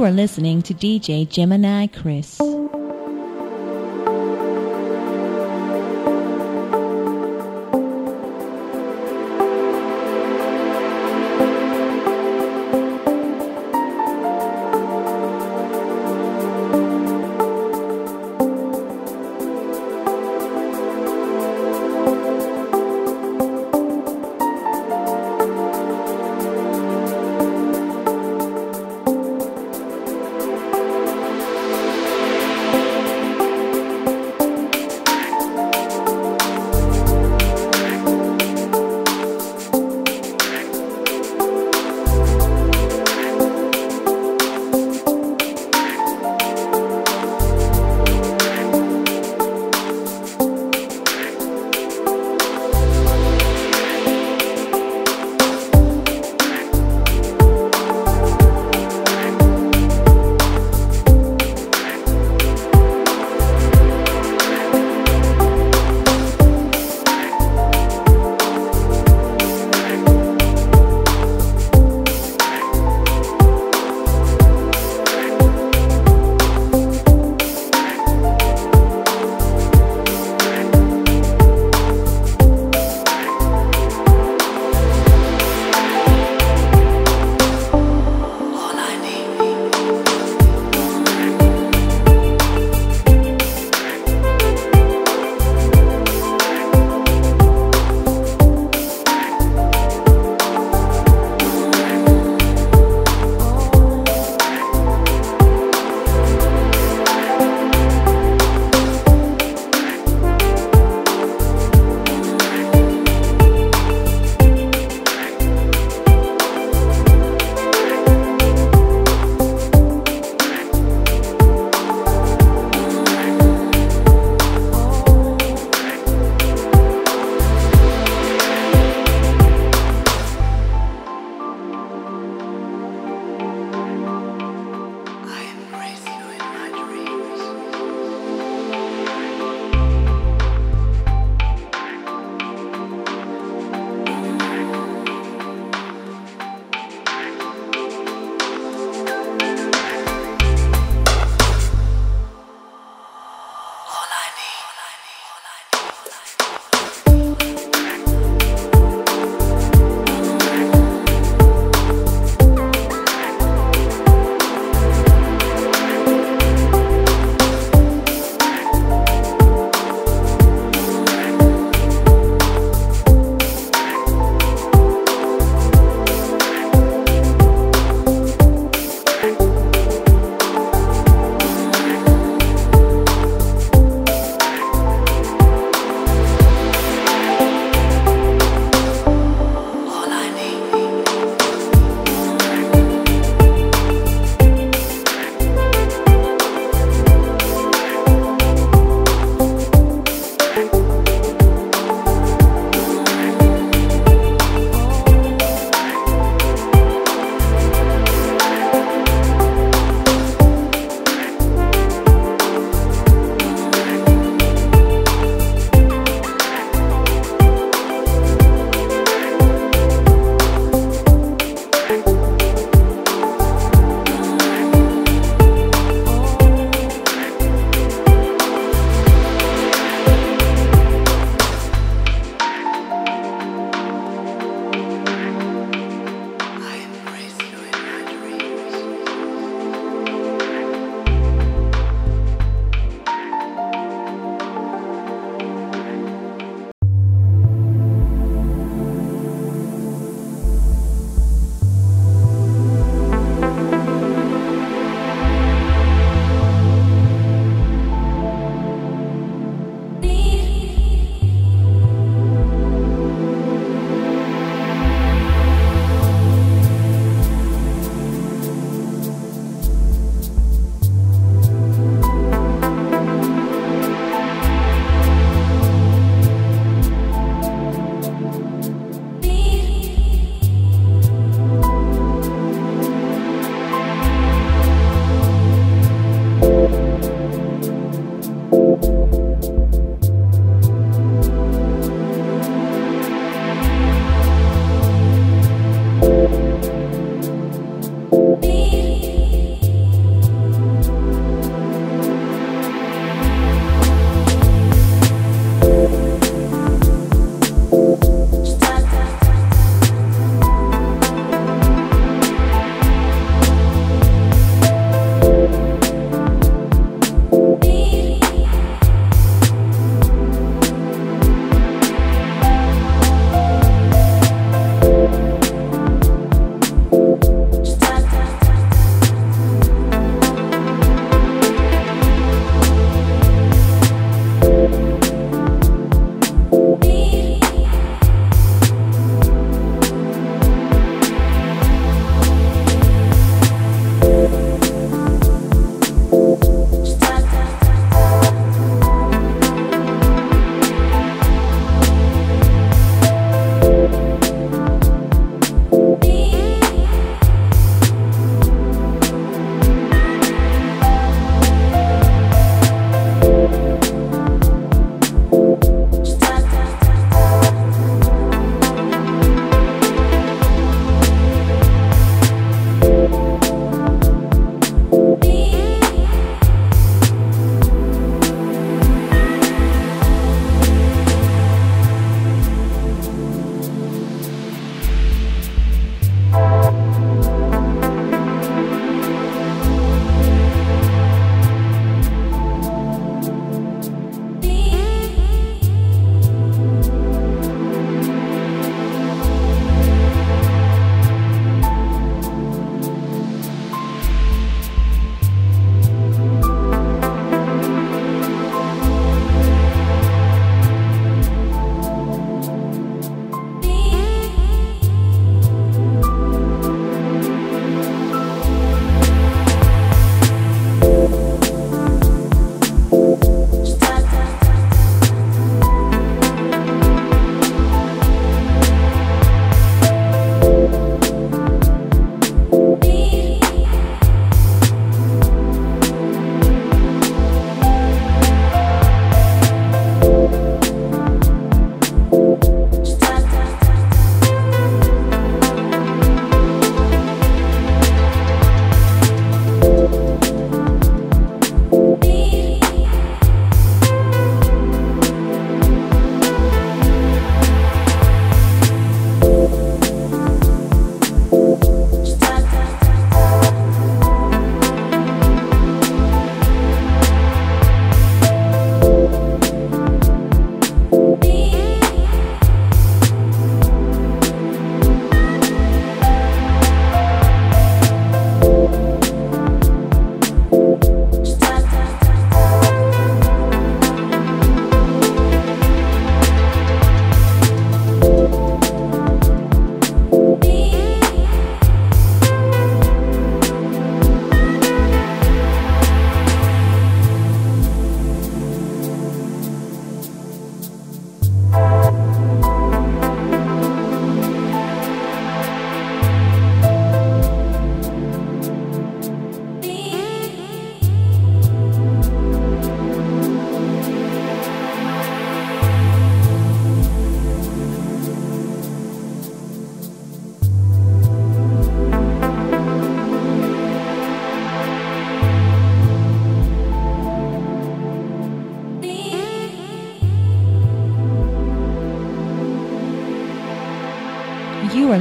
You are listening to DJ Gemini Chris.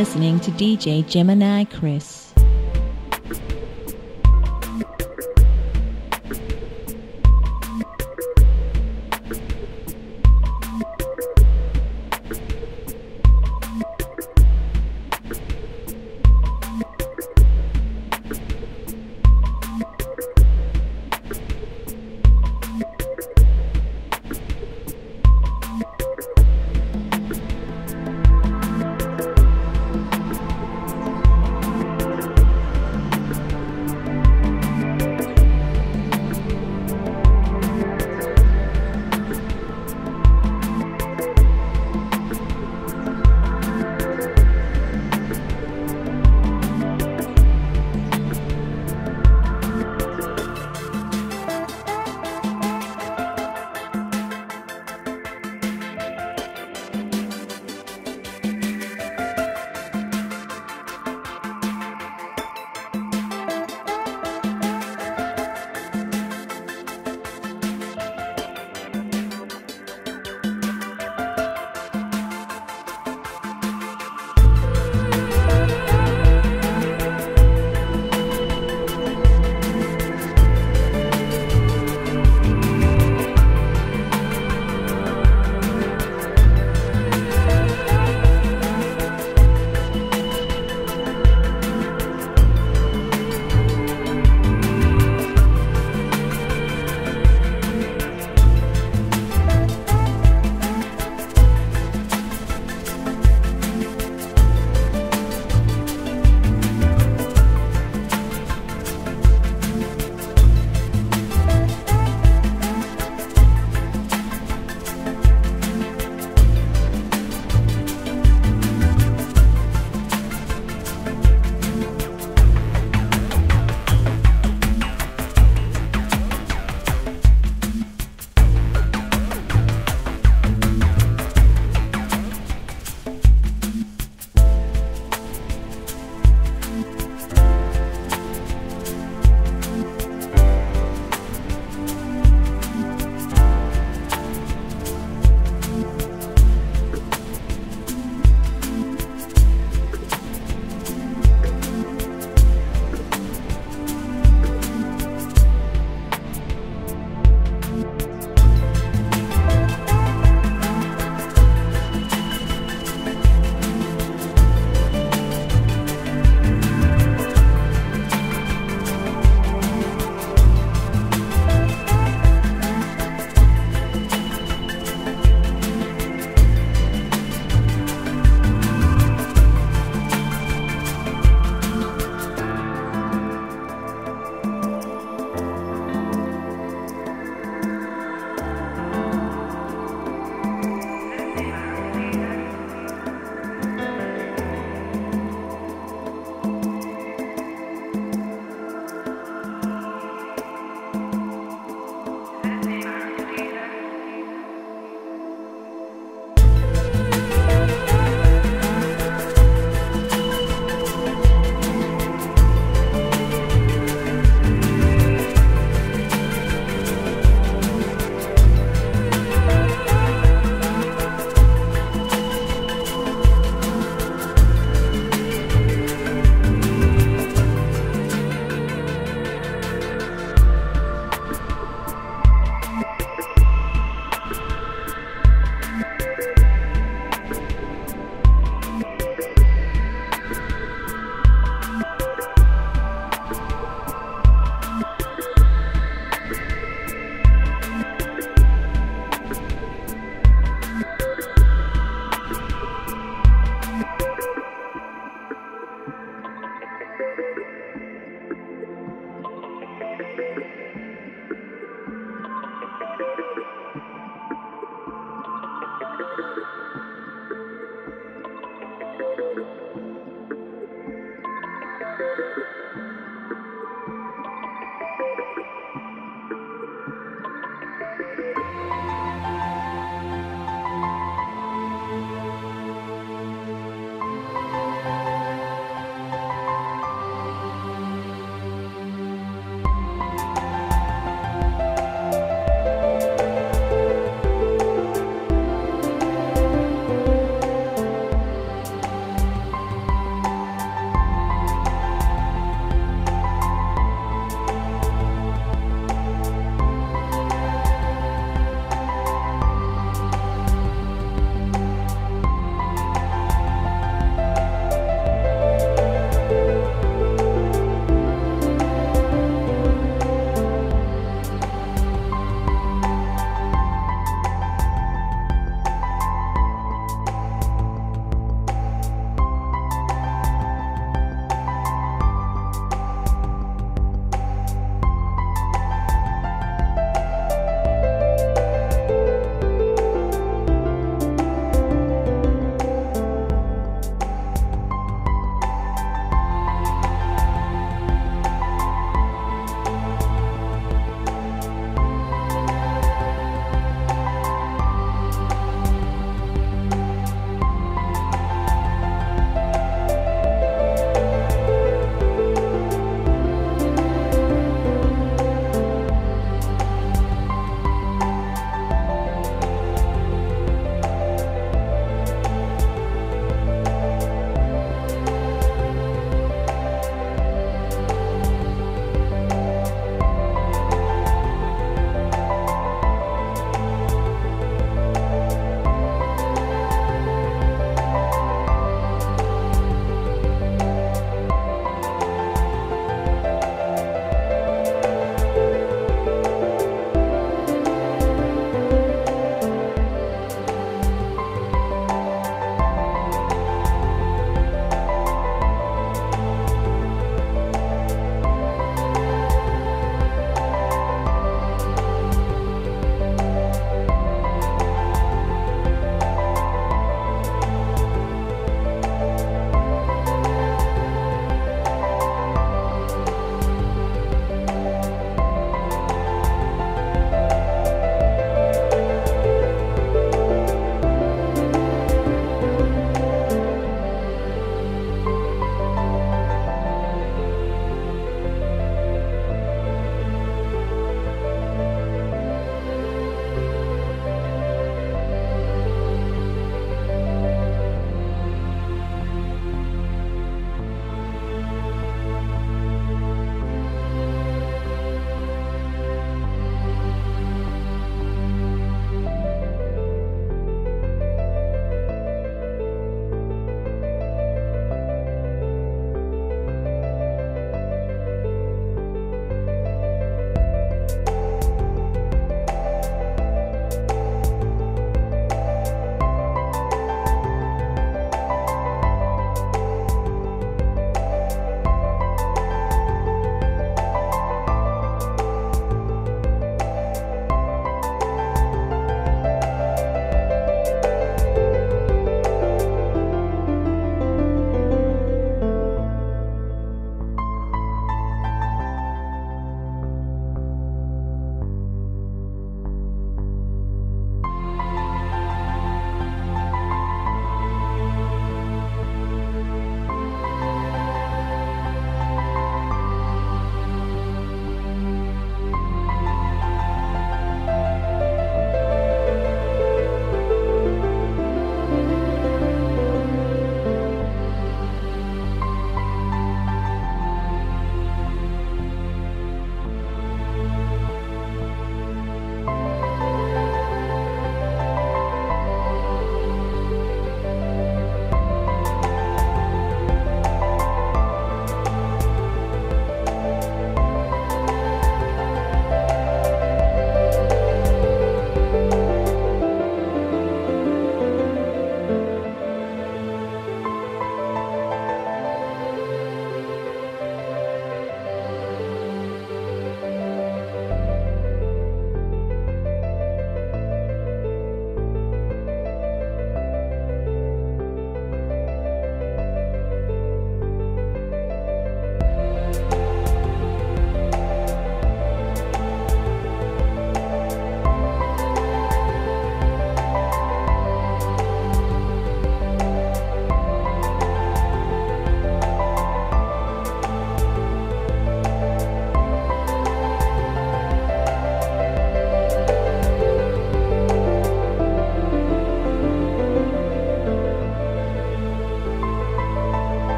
Listening to DJ Gemini Chris.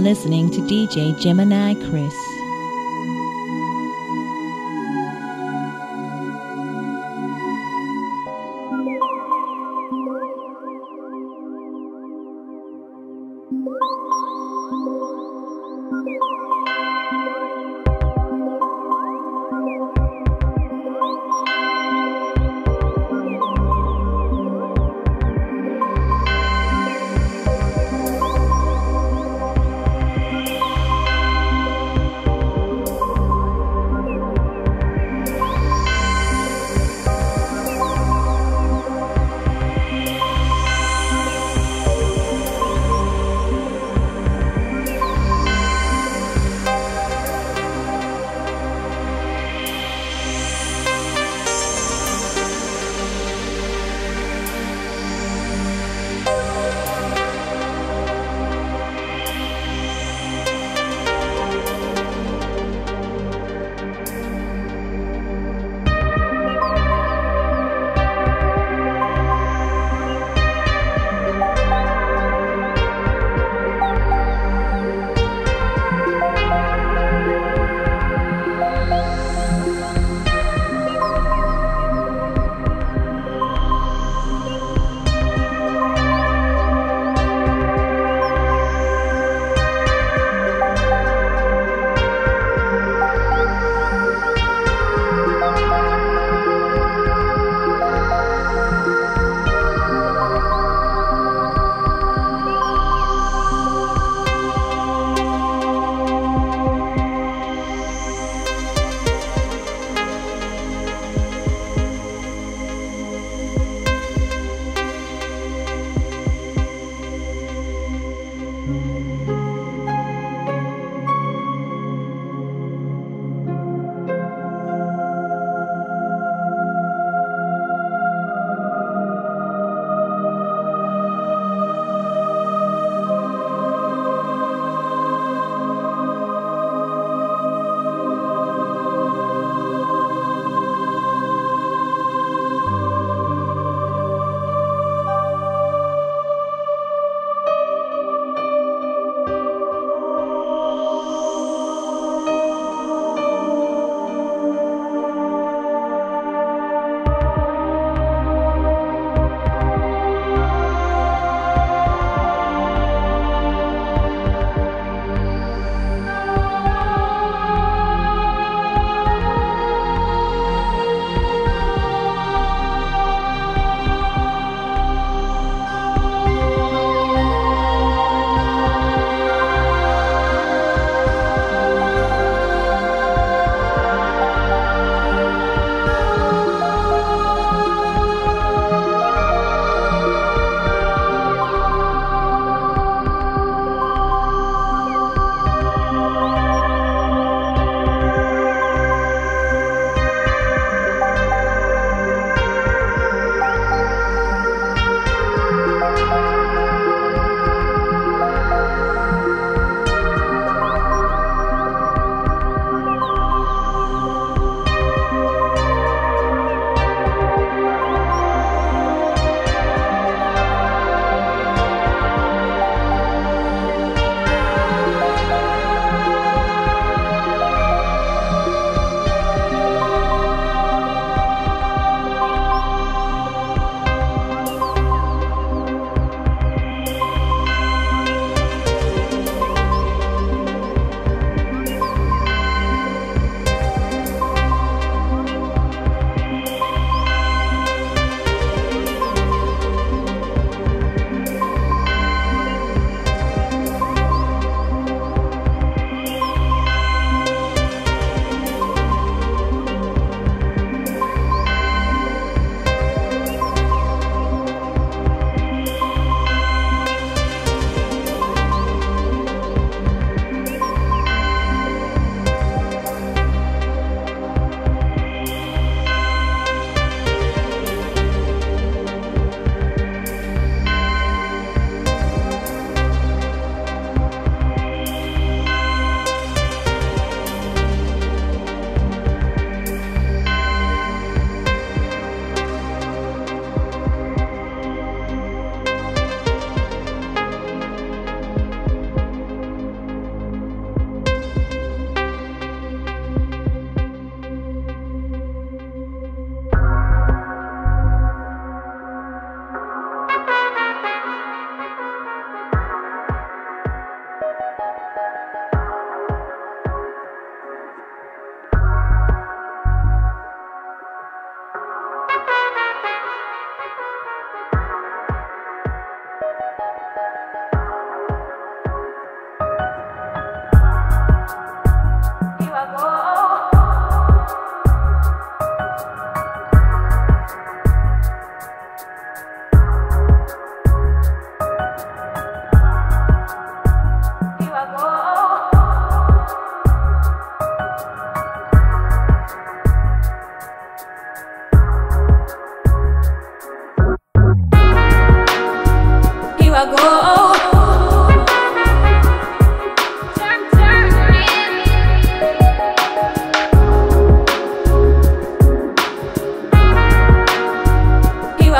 Listening to DJ Gemini Chris.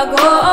I go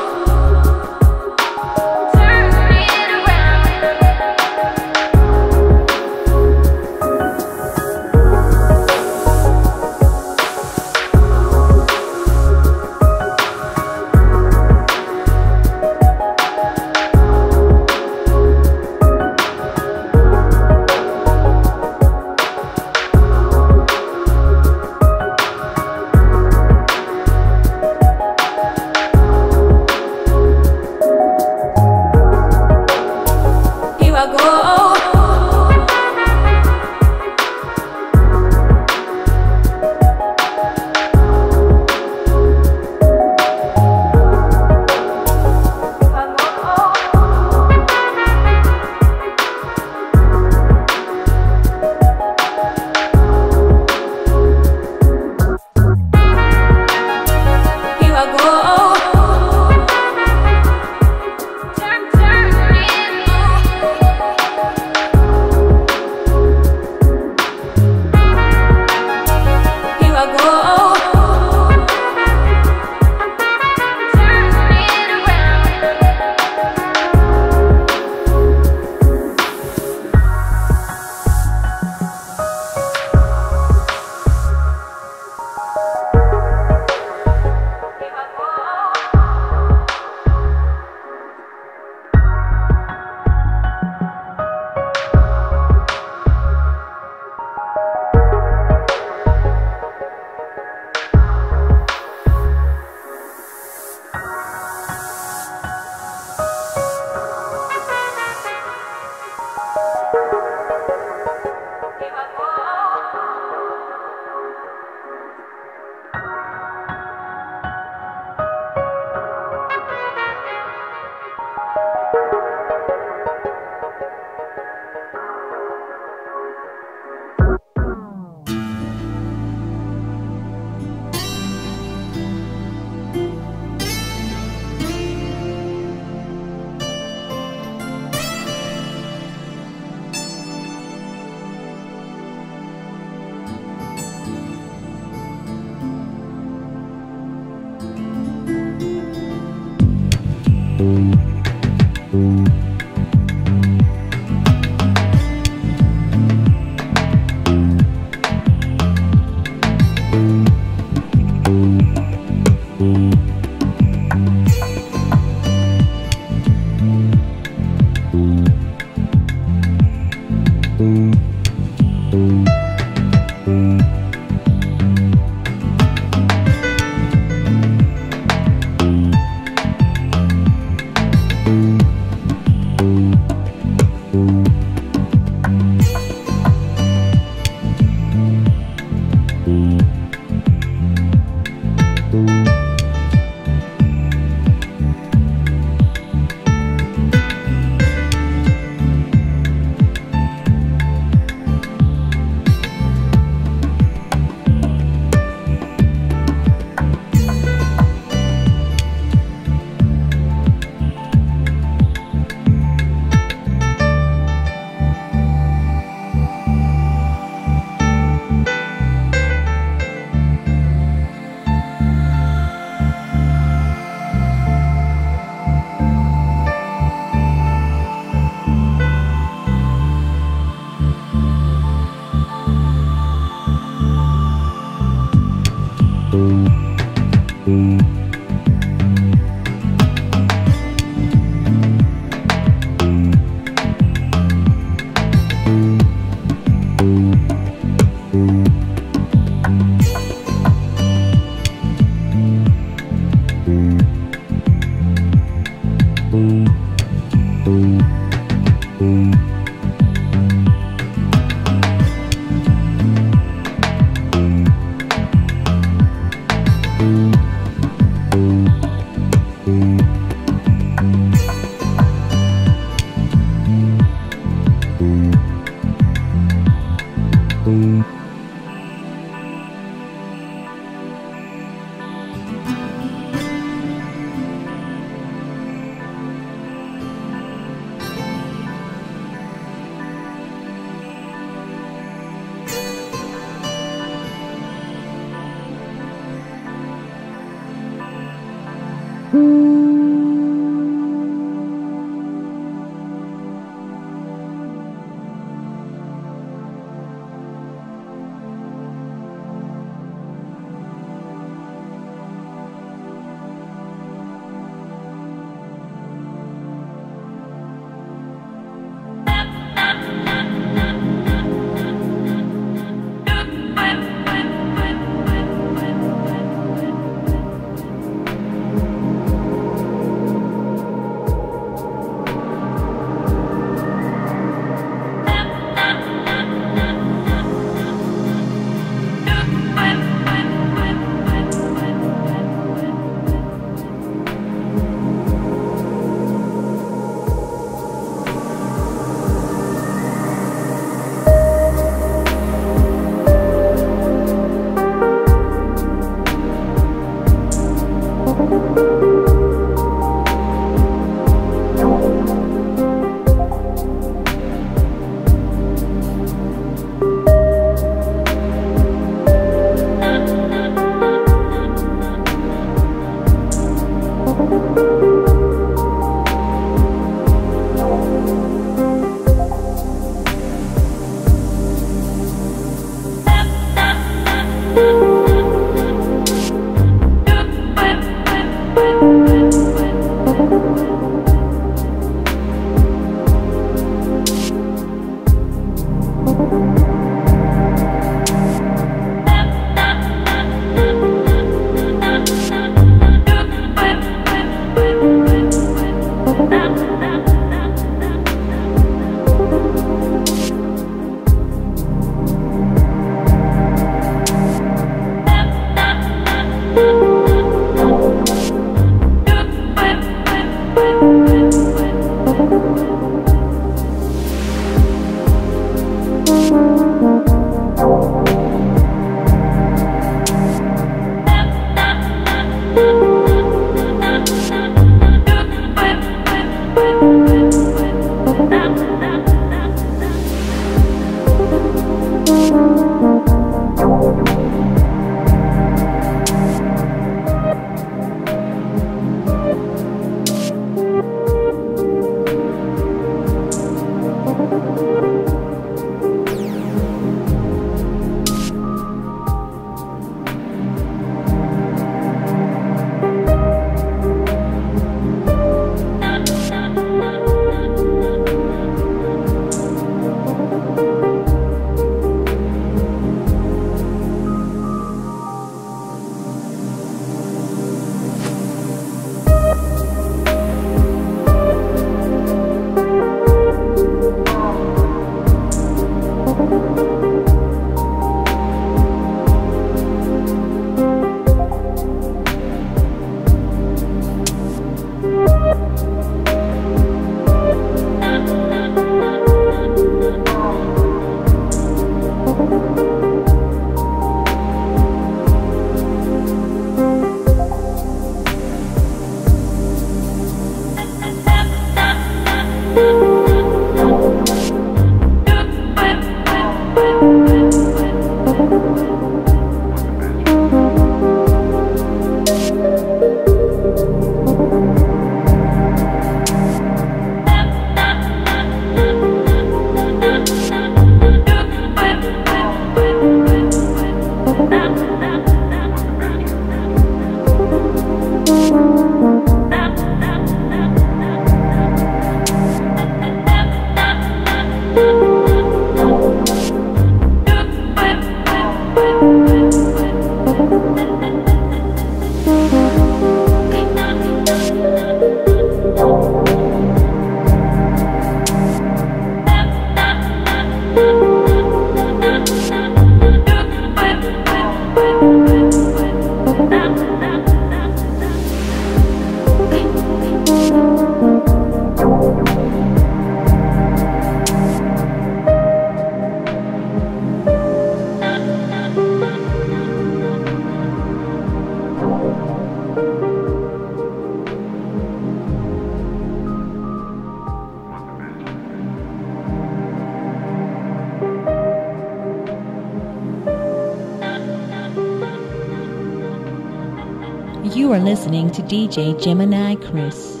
listening to DJ Gemini Chris.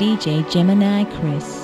DJ Gemini Chris.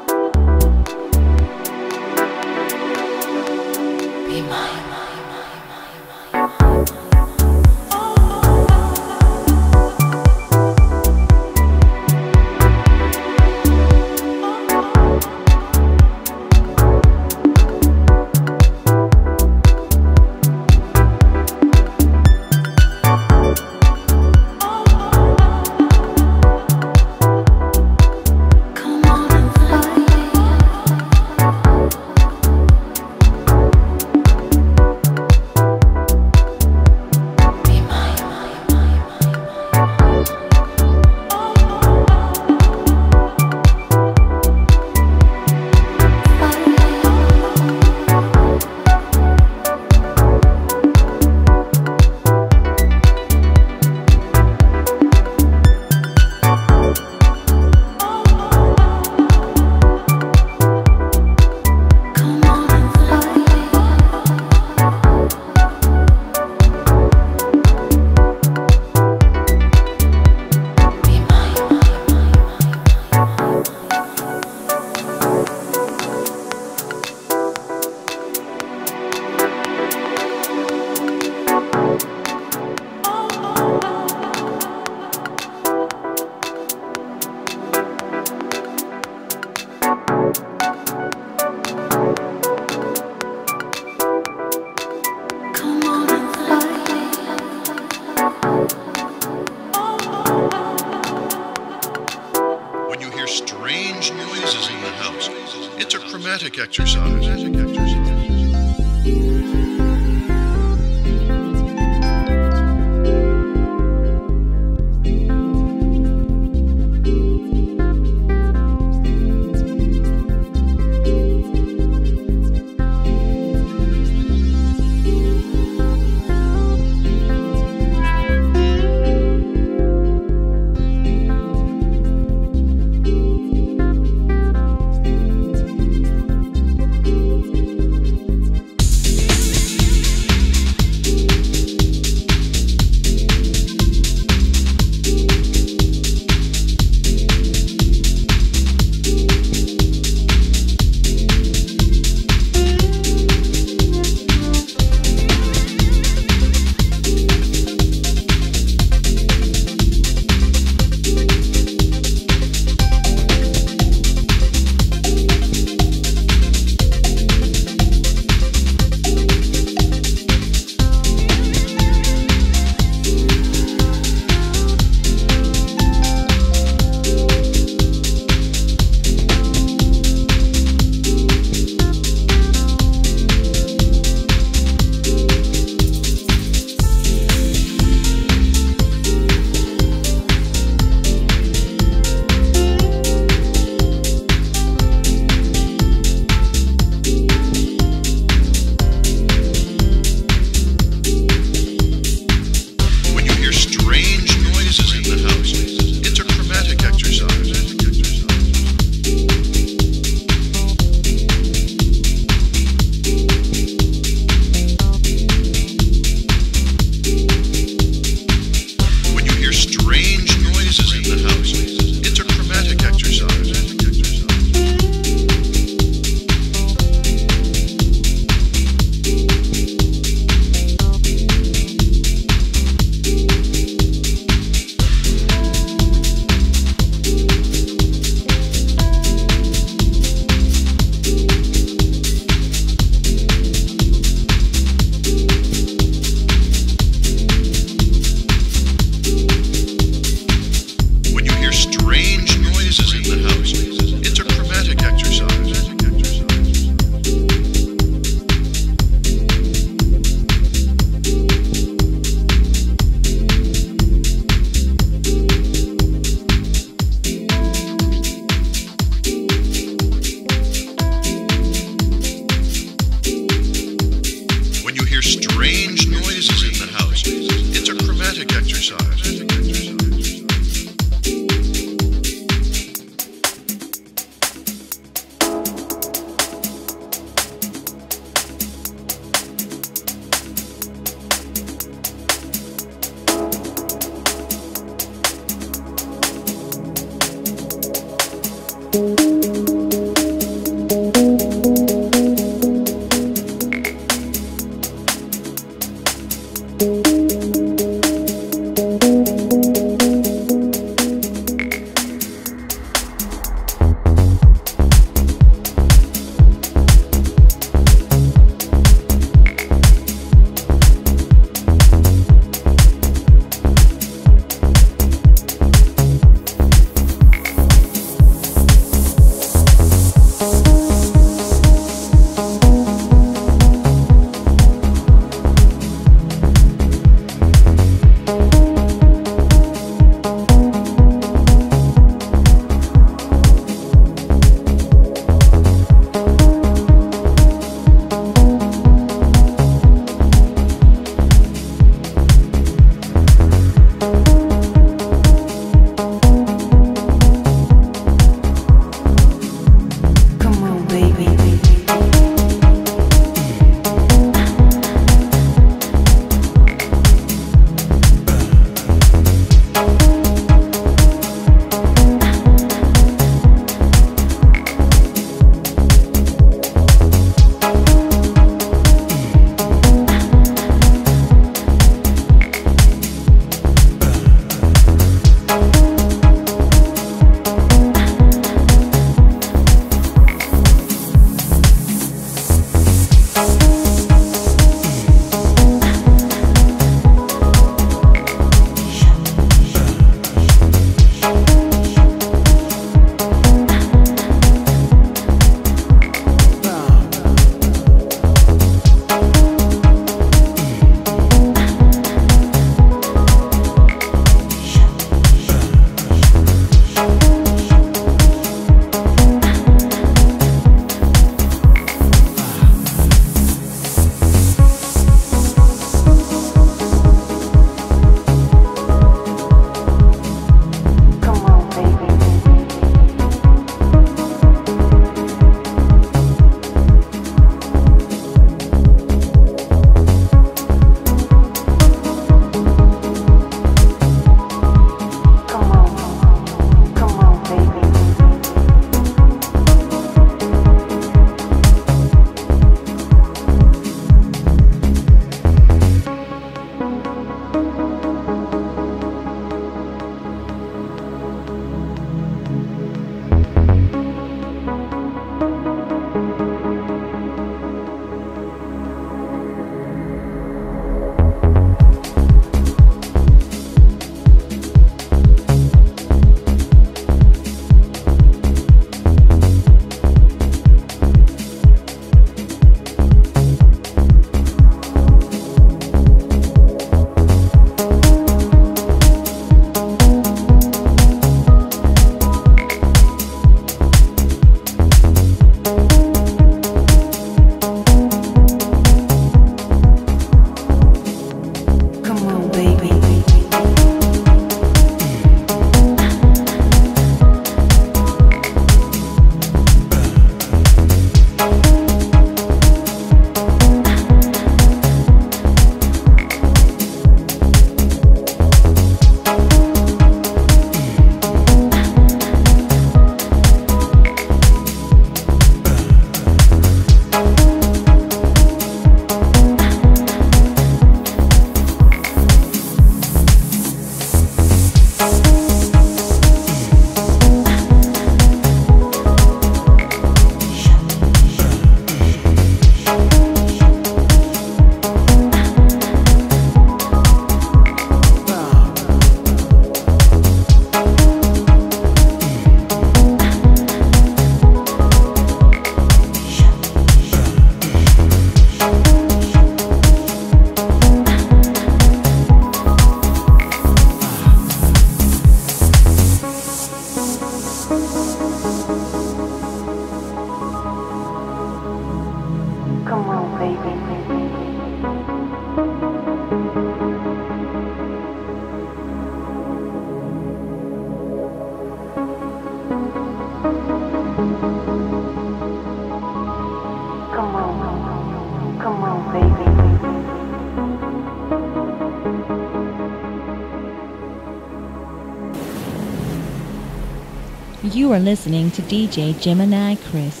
You are listening to DJ Gemini Chris.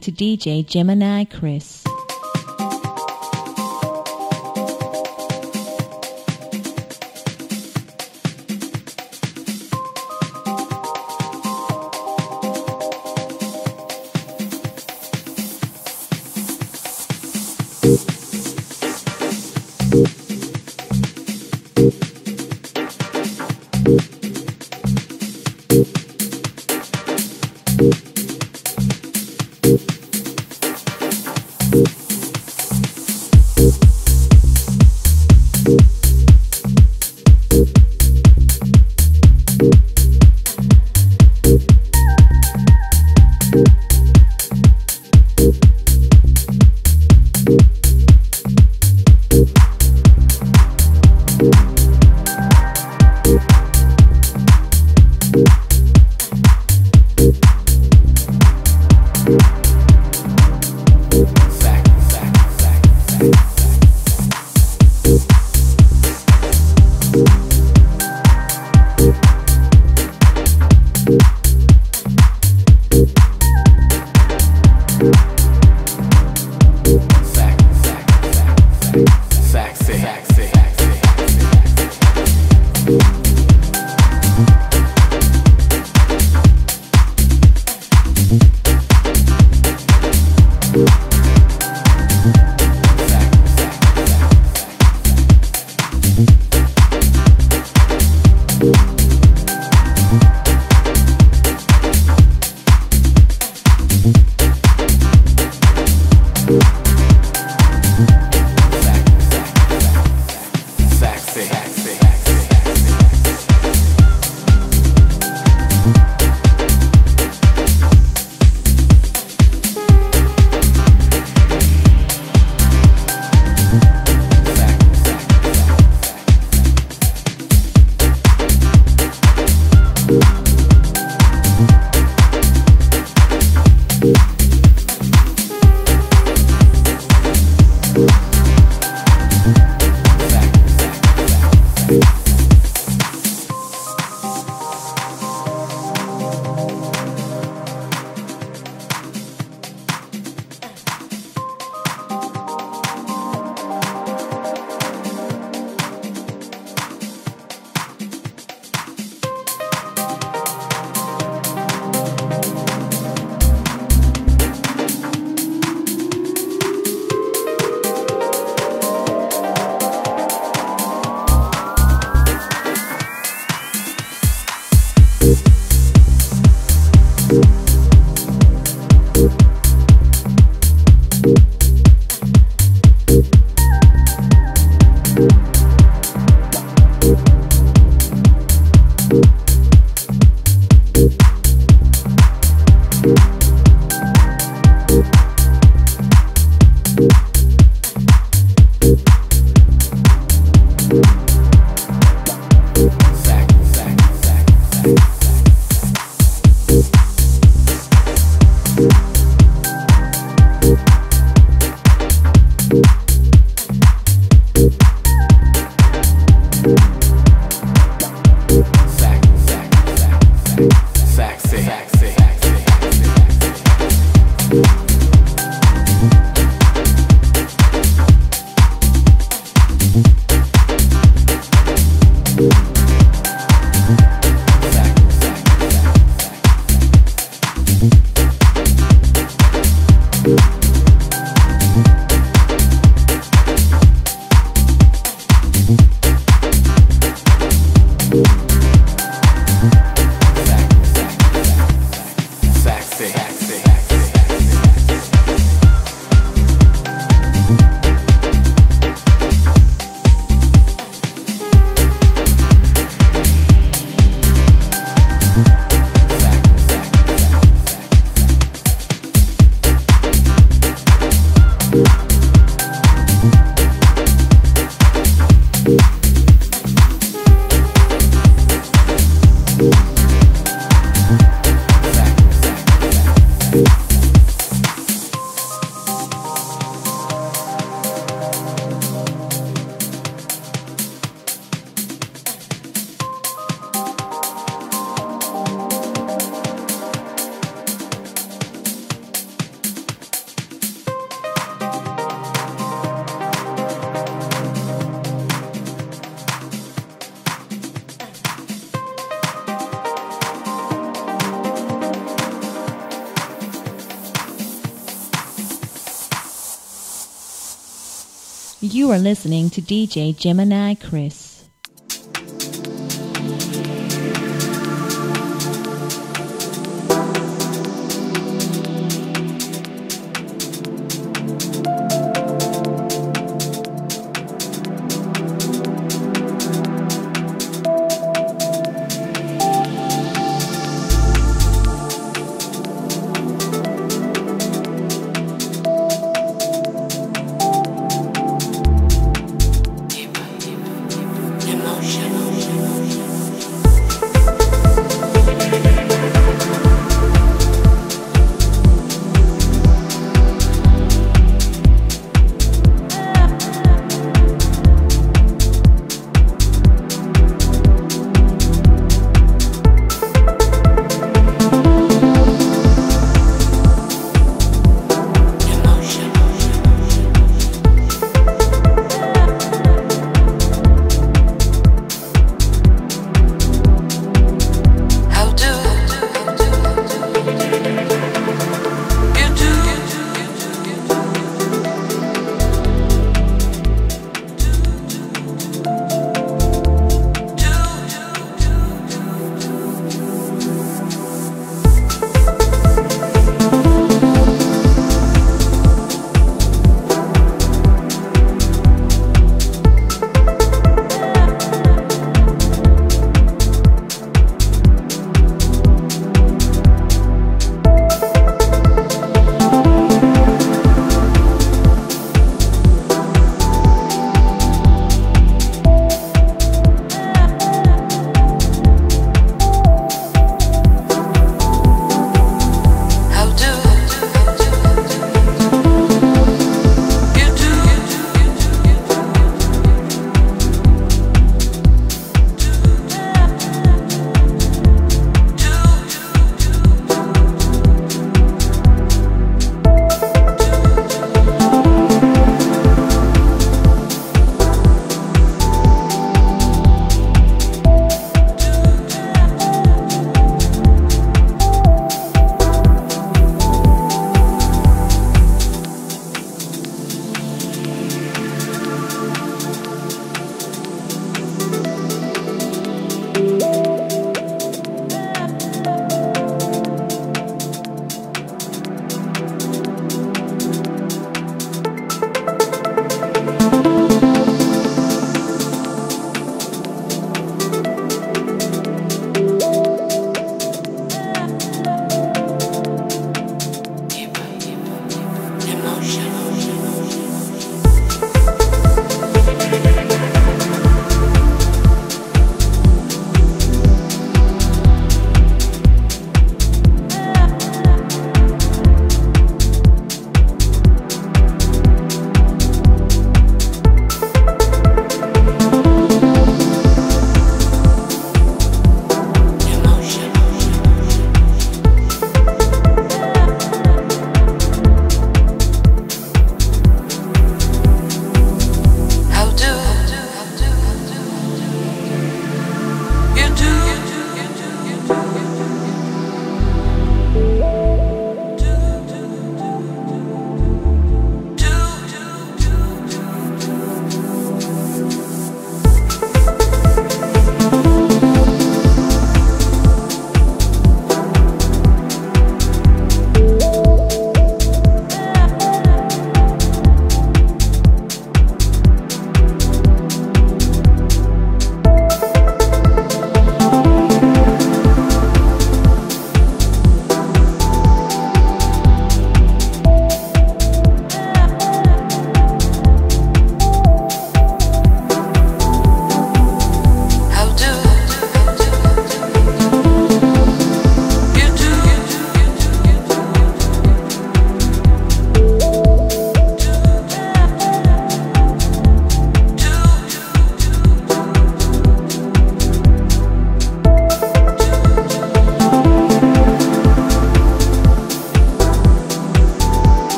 To DJ Gemini Chris. Listening to DJ Gemini Chris.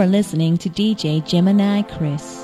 Are listening to DJ Gemini Chris.